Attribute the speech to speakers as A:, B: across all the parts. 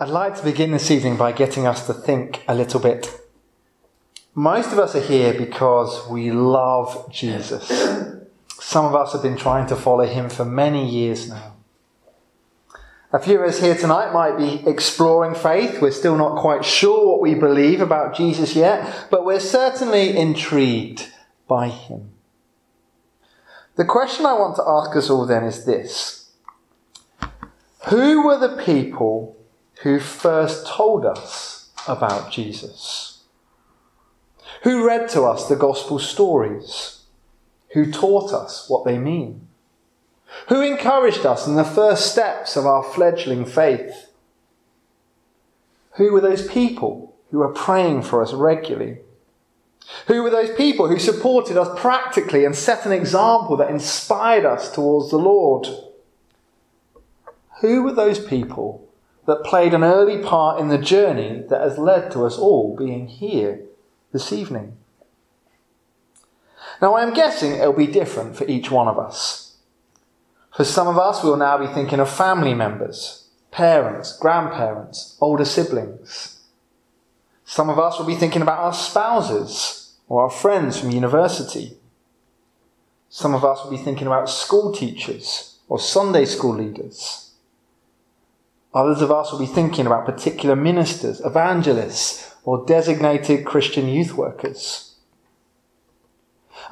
A: I'd like to begin this evening by getting us to think a little bit. Most of us are here because we love Jesus. Some of us have been trying to follow him for many years now. A few of us here tonight might be exploring faith. We're still not quite sure what we believe about Jesus yet, but we're certainly intrigued by him. The question I want to ask us all then is this Who were the people who first told us about Jesus? Who read to us the gospel stories? Who taught us what they mean? Who encouraged us in the first steps of our fledgling faith? Who were those people who were praying for us regularly? Who were those people who supported us practically and set an example that inspired us towards the Lord? Who were those people that played an early part in the journey that has led to us all being here this evening? Now, I'm guessing it'll be different for each one of us. For some of us, we'll now be thinking of family members, parents, grandparents, older siblings. Some of us will be thinking about our spouses or our friends from university. Some of us will be thinking about school teachers or Sunday school leaders. Others of us will be thinking about particular ministers, evangelists, or designated Christian youth workers.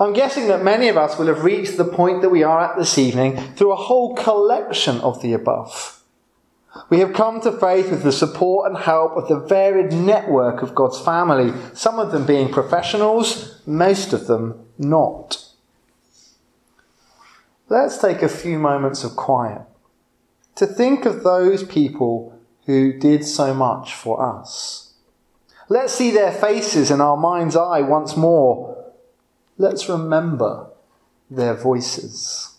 A: I'm guessing that many of us will have reached the point that we are at this evening through a whole collection of the above. We have come to faith with the support and help of the varied network of God's family, some of them being professionals, most of them not. Let's take a few moments of quiet to think of those people who did so much for us. Let's see their faces in our mind's eye once more let's remember their voices.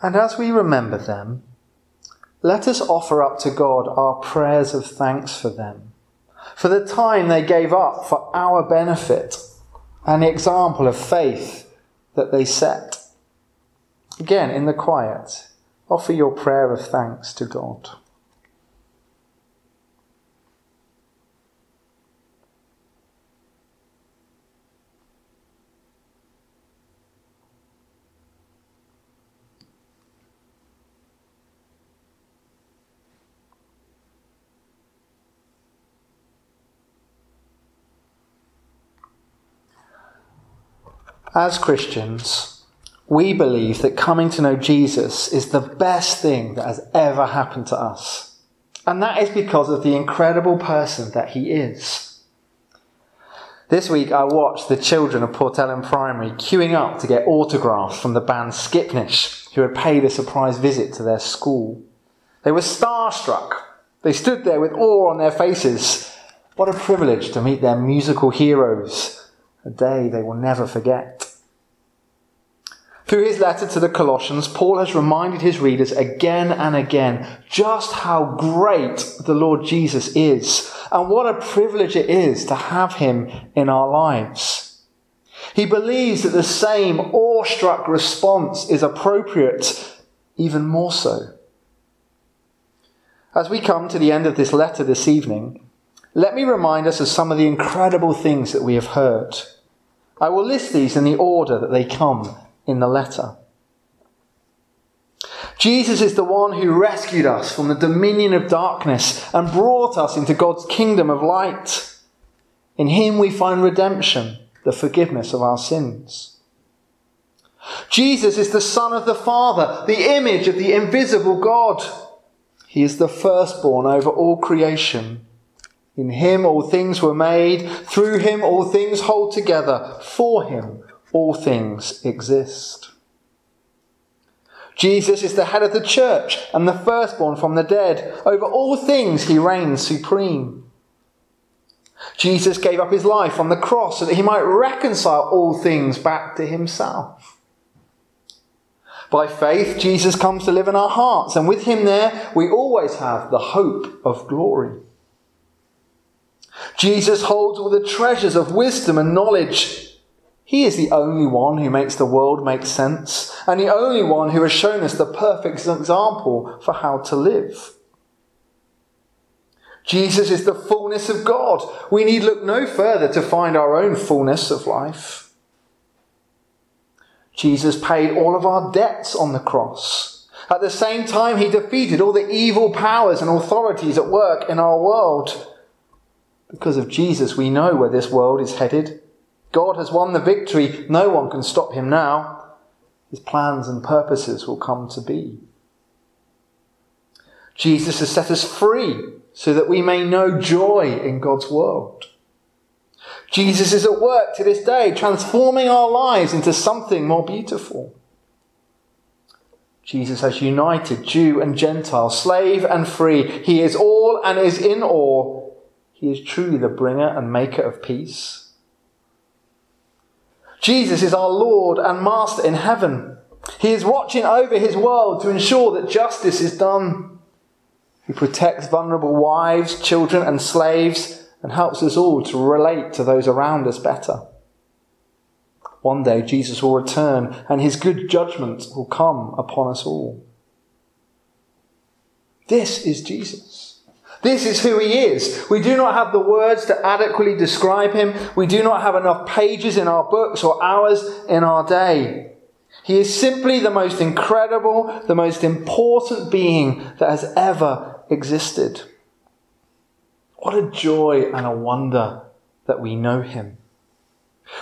A: And as we remember them, let us offer up to God our prayers of thanks for them for the time they gave up for our benefit and the example of faith that they set. Again, in the quiet, offer your prayer of thanks to God. As Christians, we believe that coming to know Jesus is the best thing that has ever happened to us. And that is because of the incredible person that he is. This week I watched the children of Port Ellen Primary queuing up to get autographs from the band Skipinnish, who had paid a surprise visit to their school. They were starstruck. They stood there with awe on their faces. What a privilege to meet their musical heroes a day they will never forget. Through his letter to the Colossians, Paul has reminded his readers again and again just how great the Lord Jesus is and what a privilege it is to have him in our lives. He believes that the same awestruck response is appropriate, even more so. As we come to the end of this letter this evening, let me remind us of some of the incredible things that we have heard. I will list these in the order that they come in the letter. Jesus is the one who rescued us from the dominion of darkness and brought us into God's kingdom of light. In him we find redemption, the forgiveness of our sins. Jesus is the Son of the Father, the image of the invisible God. He is the firstborn over all creation. In him all things were made, through him all things hold together, for him all things exist. Jesus is the head of the church and the firstborn from the dead. Over all things he reigns supreme. Jesus gave up his life on the cross so that he might reconcile all things back to himself. By faith, Jesus comes to live in our hearts, and with him there, we always have the hope of glory. Jesus holds all the treasures of wisdom and knowledge. He is the only one who makes the world make sense, and the only one who has shown us the perfect example for how to live. Jesus is the fullness of God. We need look no further to find our own fullness of life. Jesus paid all of our debts on the cross. At the same time, he defeated all the evil powers and authorities at work in our world. Because of Jesus, we know where this world is headed. God has won the victory. No one can stop him now. His plans and purposes will come to be. Jesus has set us free so that we may know joy in God's world. Jesus is at work to this day, transforming our lives into something more beautiful. Jesus has united Jew and Gentile, slave and free. He is all and is in all. He is truly the bringer and maker of peace. Jesus is our Lord and Master in heaven. He is watching over his world to ensure that justice is done. He protects vulnerable wives, children, and slaves and helps us all to relate to those around us better. One day Jesus will return and his good judgment will come upon us all. This is Jesus. This is who he is. We do not have the words to adequately describe him. We do not have enough pages in our books or hours in our day. He is simply the most incredible, the most important being that has ever existed. What a joy and a wonder that we know him.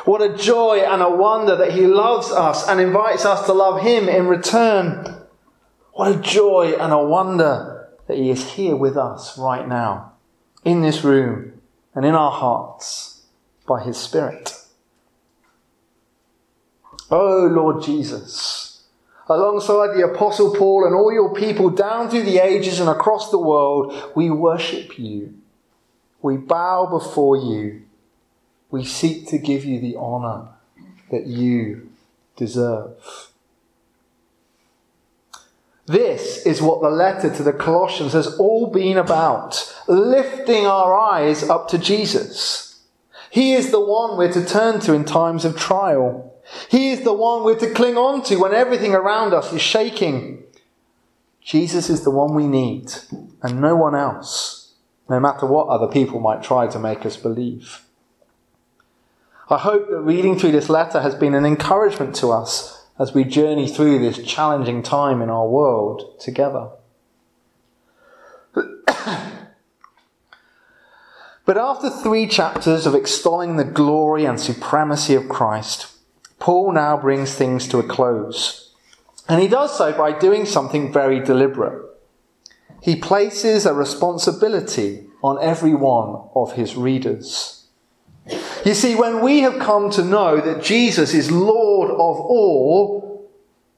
A: What a joy and a wonder that he loves us and invites us to love him in return. What a joy and a wonder that he is here with us right now, in this room and in our hearts by his Spirit. Oh Lord Jesus, alongside the Apostle Paul and all your people down through the ages and across the world, we worship you. We bow before you. We seek to give you the honour that you deserve. This is what the letter to the Colossians has all been about lifting our eyes up to Jesus. He is the one we're to turn to in times of trial. He is the one we're to cling on to when everything around us is shaking. Jesus is the one we need, and no one else, no matter what other people might try to make us believe. I hope that reading through this letter has been an encouragement to us as we journey through this challenging time in our world together. but after three chapters of extolling the glory and supremacy of Christ, Paul now brings things to a close. And he does so by doing something very deliberate. He places a responsibility on every one of his readers. You see, when we have come to know that Jesus is Lord of all,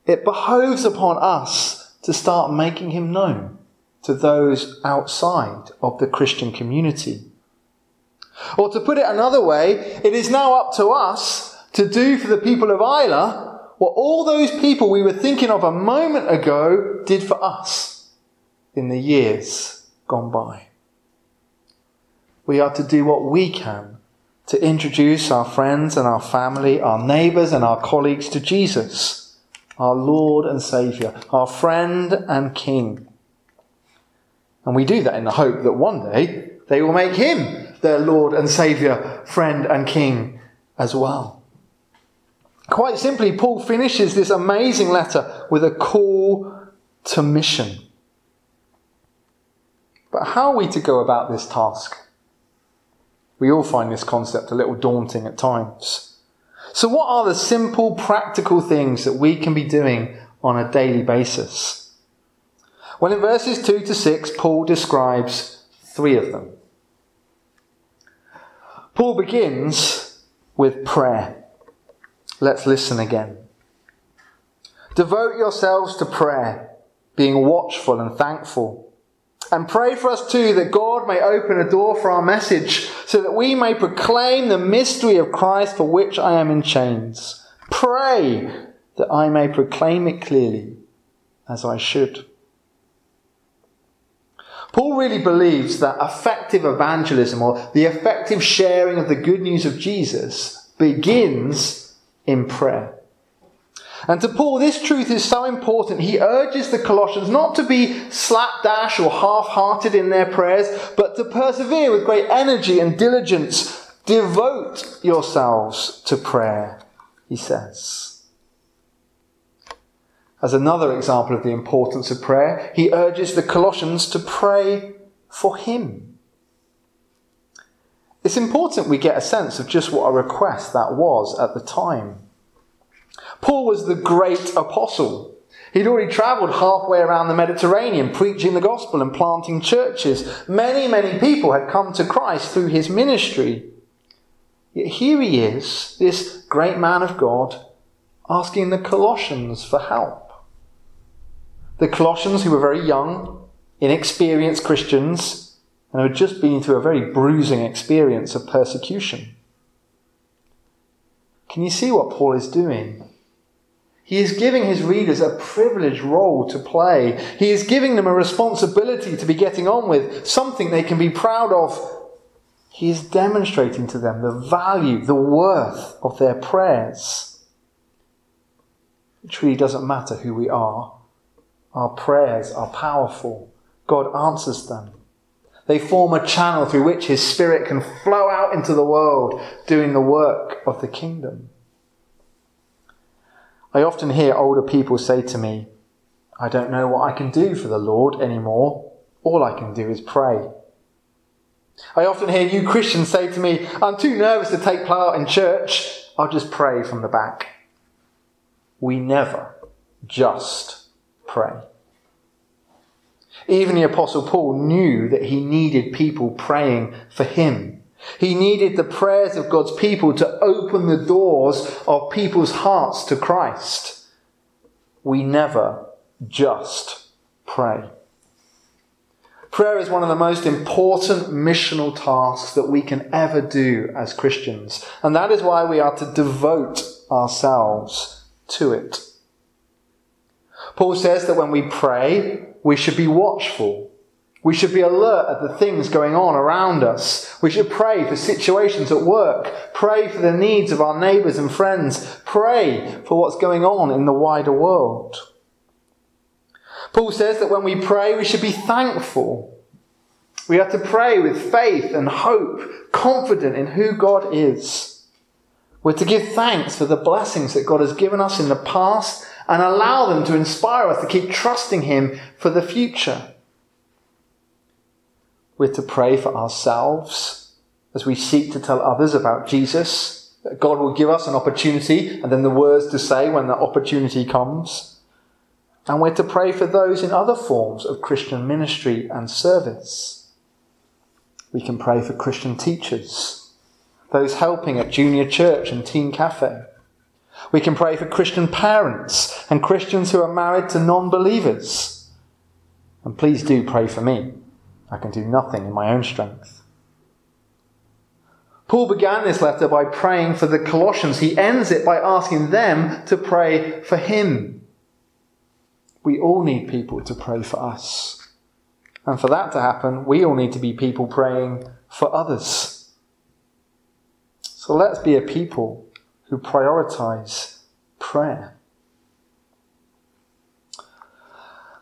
A: it behoves upon us to start making him known to those outside of the Christian community. Or to put it another way, it is now up to us to do for the people of Islay what all those people we were thinking of a moment ago did for us in the years gone by. We are to do what we can to introduce our friends and our family, our neighbours and our colleagues to Jesus, our Lord and Saviour, our friend and King. And we do that in the hope that one day they will make him their Lord and Saviour, friend and King as well. Quite simply, Paul finishes this amazing letter with a call to mission. But how are we to go about this task? We all find this concept a little daunting at times. So, what are the simple, practical things that we can be doing on a daily basis? Well, in verses 2 to 6, Paul describes three of them. Paul begins with prayer. Let's listen again. Devote yourselves to prayer, being watchful and thankful. And pray for us too that God may open a door for our message so that we may proclaim the mystery of Christ for which I am in chains. Pray that I may proclaim it clearly as I should. Paul really believes that effective evangelism or the effective sharing of the good news of Jesus begins in prayer. And to Paul, this truth is so important. He urges the Colossians not to be slapdash or half hearted in their prayers, but to persevere with great energy and diligence. Devote yourselves to prayer, he says. As another example of the importance of prayer, he urges the Colossians to pray for him. It's important we get a sense of just what a request that was at the time. Paul was the great apostle. He'd already travelled halfway around the Mediterranean preaching the gospel and planting churches. Many, many people had come to Christ through his ministry. Yet here he is, this great man of God, asking the Colossians for help. The Colossians, who were very young, inexperienced Christians, and had just been through a very bruising experience of persecution. Can you see what Paul is doing? He is giving his readers a privileged role to play. He is giving them a responsibility to be getting on with, something they can be proud of. He is demonstrating to them the value, the worth of their prayers. It truly doesn't matter who we are. Our prayers are powerful. God answers them. They form a channel through which His Spirit can flow out into the world, doing the work of the kingdom. I often hear older people say to me, I don't know what I can do for the Lord anymore. All I can do is pray. I often hear you Christians say to me, I'm too nervous to take part in church. I'll just pray from the back. We never just pray. Even the Apostle Paul knew that he needed people praying for him. He needed the prayers of God's people to open the doors of people's hearts to Christ. We never just pray. Prayer is one of the most important missional tasks that we can ever do as Christians, and that is why we are to devote ourselves to it. Paul says that when we pray, we should be watchful we should be alert at the things going on around us. We should pray for situations at work. Pray for the needs of our neighbours and friends. Pray for what's going on in the wider world. Paul says that when we pray, we should be thankful. We have to pray with faith and hope, confident in who God is. We're to give thanks for the blessings that God has given us in the past and allow them to inspire us to keep trusting Him for the future. We're to pray for ourselves as we seek to tell others about Jesus. That God will give us an opportunity and then the words to say when that opportunity comes. And we're to pray for those in other forms of Christian ministry and service. We can pray for Christian teachers, those helping at junior church and teen cafe. We can pray for Christian parents and Christians who are married to non believers. And please do pray for me. I can do nothing in my own strength. Paul began this letter by praying for the Colossians. He ends it by asking them to pray for him. We all need people to pray for us. And for that to happen, we all need to be people praying for others. So let's be a people who prioritize prayer.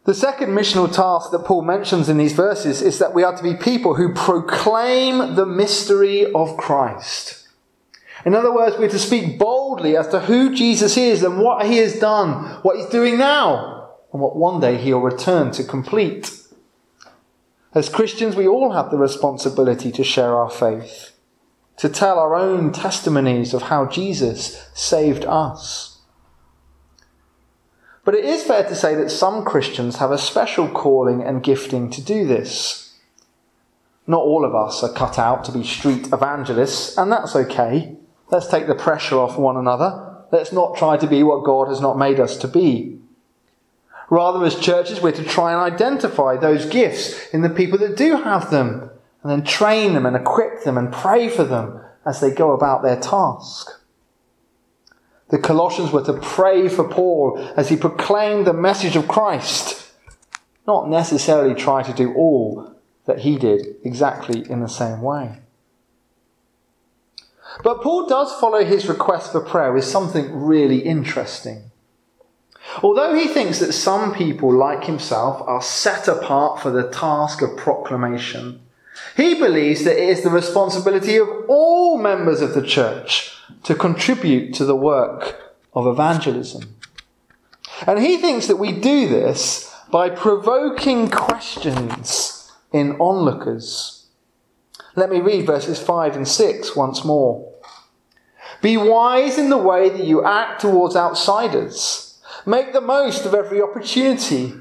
A: The second missional task that Paul mentions in these verses is that we are to be people who proclaim the mystery of Christ. In other words, we're to speak boldly as to who Jesus is and what he has done, what he's doing now, and what one day he'll return to complete. As Christians, we all have the responsibility to share our faith, to tell our own testimonies of how Jesus saved us. But it is fair to say that some Christians have a special calling and gifting to do this. Not all of us are cut out to be street evangelists, and that's okay. Let's take the pressure off one another. Let's not try to be what God has not made us to be. Rather, as churches, we're to try and identify those gifts in the people that do have them, and then train them and equip them and pray for them as they go about their task. The Colossians were to pray for Paul as he proclaimed the message of Christ, not necessarily try to do all that he did exactly in the same way. But Paul does follow his request for prayer with something really interesting. Although he thinks that some people, like himself, are set apart for the task of proclamation, he believes that it is the responsibility of all members of the church to contribute to the work of evangelism. And he thinks that we do this by provoking questions in onlookers. Let me read verses 5 and 6 once more. Be wise in the way that you act towards outsiders. Make the most of every opportunity.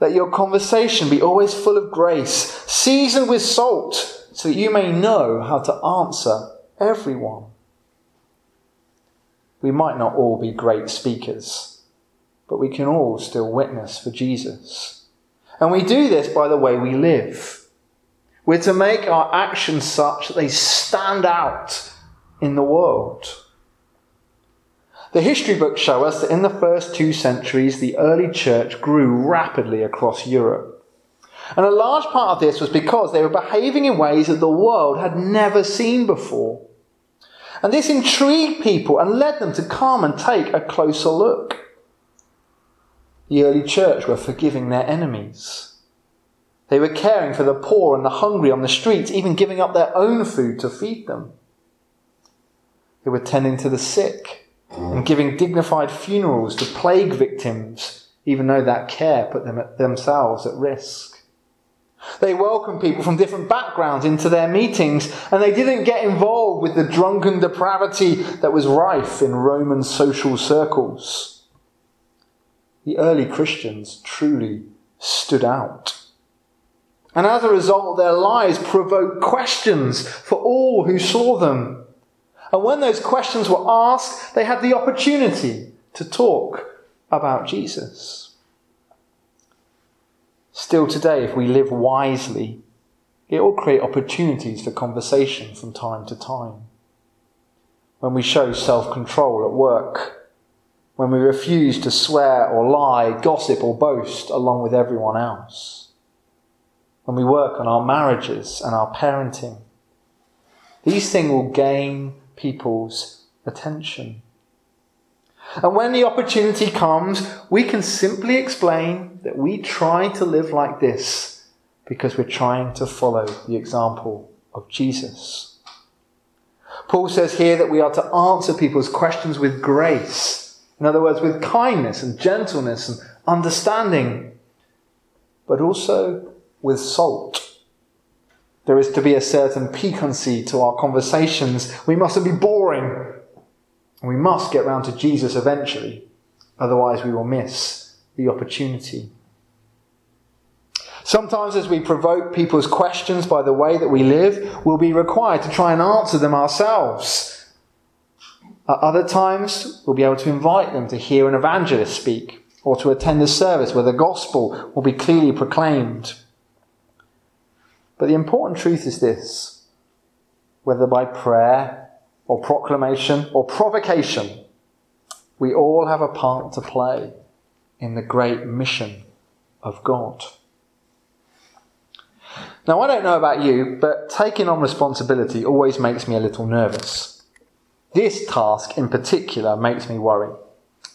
A: Let your conversation be always full of grace, seasoned with salt, so that you may know how to answer everyone. We might not all be great speakers, but we can all still witness for Jesus. And we do this by the way we live. We're to make our actions such that they stand out in the world. The history books show us that in the first two centuries, the early church grew rapidly across Europe. And a large part of this was because they were behaving in ways that the world had never seen before. And this intrigued people and led them to come and take a closer look. The early church were forgiving their enemies. They were caring for the poor and the hungry on the streets, even giving up their own food to feed them. They were tending to the sick and giving dignified funerals to plague victims, even though that care put them at themselves at risk. They welcomed people from different backgrounds into their meetings, and they didn't get involved with the drunken depravity that was rife in Roman social circles. The early Christians truly stood out. And as a result, their lives provoked questions for all who saw them. And when those questions were asked, they had the opportunity to talk about Jesus. Still today, if we live wisely, it will create opportunities for conversation from time to time. When we show self control at work, when we refuse to swear or lie, gossip or boast along with everyone else, when we work on our marriages and our parenting, these things will gain people's attention. And when the opportunity comes, we can simply explain that we try to live like this because we're trying to follow the example of Jesus. Paul says here that we are to answer people's questions with grace. In other words, with kindness and gentleness and understanding, but also with salt. There is to be a certain piquancy to our conversations. We mustn't be boring. We must get round to Jesus eventually, otherwise, we will miss the opportunity. Sometimes, as we provoke people's questions by the way that we live, we'll be required to try and answer them ourselves. At other times, we'll be able to invite them to hear an evangelist speak or to attend a service where the gospel will be clearly proclaimed. But the important truth is this whether by prayer or proclamation or provocation, we all have a part to play in the great mission of God. Now, I don't know about you, but taking on responsibility always makes me a little nervous. This task in particular makes me worry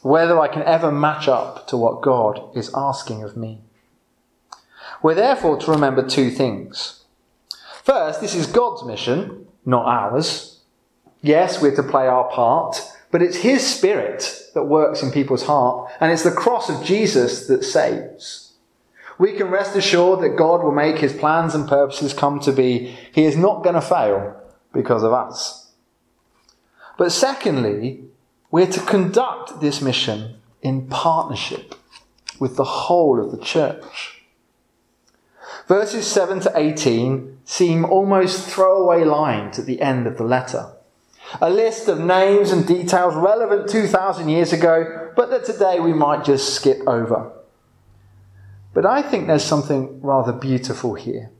A: whether I can ever match up to what God is asking of me. We're therefore to remember two things. First, this is God's mission, not ours. Yes, we're to play our part, but it's His Spirit that works in people's heart, and it's the cross of Jesus that saves. We can rest assured that God will make His plans and purposes come to be. He is not going to fail because of us. But secondly, we're to conduct this mission in partnership with the whole of the church. Verses 7 to 18 seem almost throwaway lines at the end of the letter. A list of names and details relevant 2,000 years ago, but that today we might just skip over. But I think there's something rather beautiful here.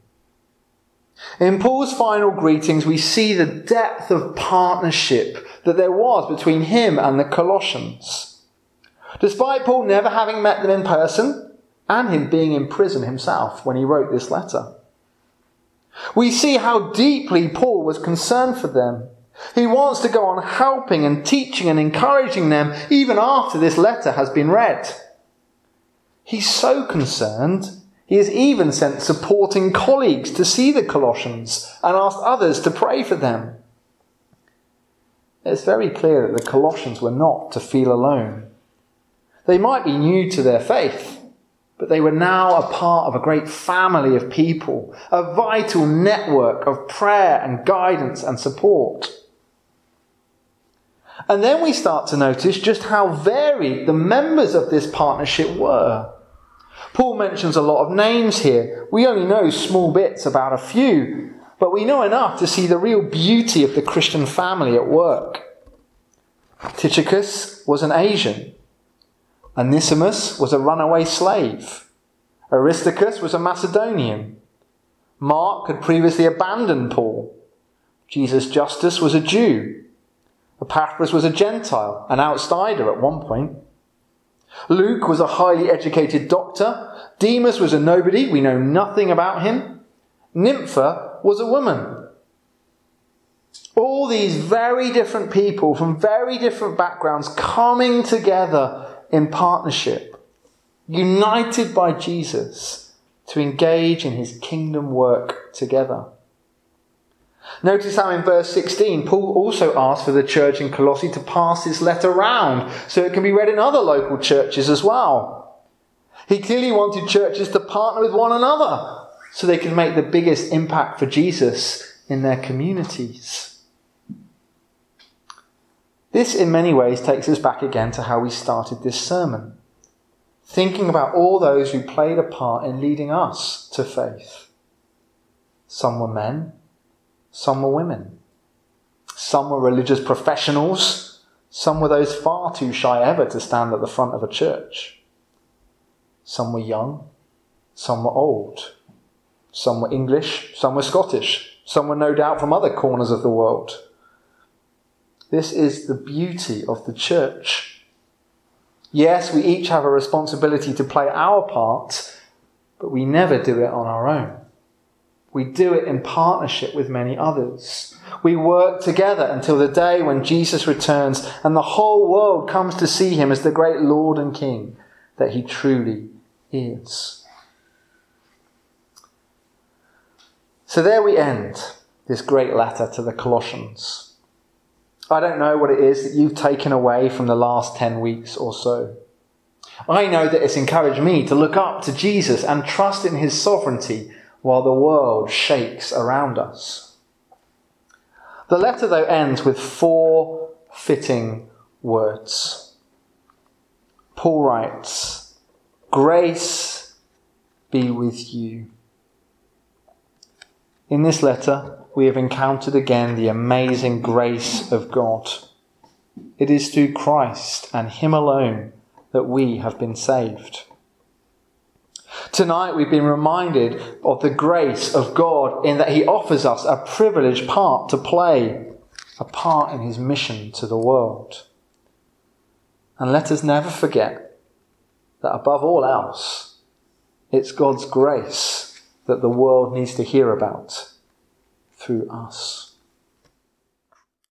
A: In Paul's final greetings, we see the depth of partnership that there was between him and the Colossians. Despite Paul never having met them in person and him being in prison himself when he wrote this letter. We see how deeply Paul was concerned for them. He wants to go on helping and teaching and encouraging them even after this letter has been read. He's so concerned, he has even sent supporting colleagues to see the Colossians and asked others to pray for them. It's very clear that the Colossians were not to feel alone. They might be new to their faith, but they were now a part of a great family of people, a vital network of prayer and guidance and support. And then we start to notice just how varied the members of this partnership were. Paul mentions a lot of names here. We only know small bits about a few, but we know enough to see the real beauty of the Christian family at work. Tychicus was an Asian. Onesimus was a runaway slave. Aristarchus was a Macedonian. Mark had previously abandoned Paul. Jesus Justus was a Jew. Epaphras was a Gentile, an outsider at one point. Luke was a highly educated doctor. Demas was a nobody. We know nothing about him. Nympha was a woman. All these very different people from very different backgrounds coming together in partnership, united by Jesus to engage in his kingdom work together. Notice how in verse 16, Paul also asked for the church in Colossae to pass this letter round so it can be read in other local churches as well. He clearly wanted churches to partner with one another so they can make the biggest impact for Jesus in their communities. This, in many ways, takes us back again to how we started this sermon, thinking about all those who played a part in leading us to faith. Some were men, some were women. Some were religious professionals. Some were those far too shy ever to stand at the front of a church. Some were young. Some were old. Some were English. Some were Scottish. Some were no doubt from other corners of the world. This is the beauty of the church. Yes, we each have a responsibility to play our part, but we never do it on our own. We do it in partnership with many others. We work together until the day when Jesus returns and the whole world comes to see him as the great Lord and King that he truly is. So there we end this great letter to the Colossians. I don't know what it is that you've taken away from the last 10 weeks or so. I know that it's encouraged me to look up to Jesus and trust in his sovereignty while the world shakes around us. The letter, though, ends with four fitting words. Paul writes, Grace be with you. In this letter, we have encountered again the amazing grace of God. It is through Christ and Him alone that we have been saved. Tonight we've been reminded of the grace of God in that He offers us a privileged part to play, a part in His mission to the world. And let us never forget that above all else, it's God's grace that the world needs to hear about through us.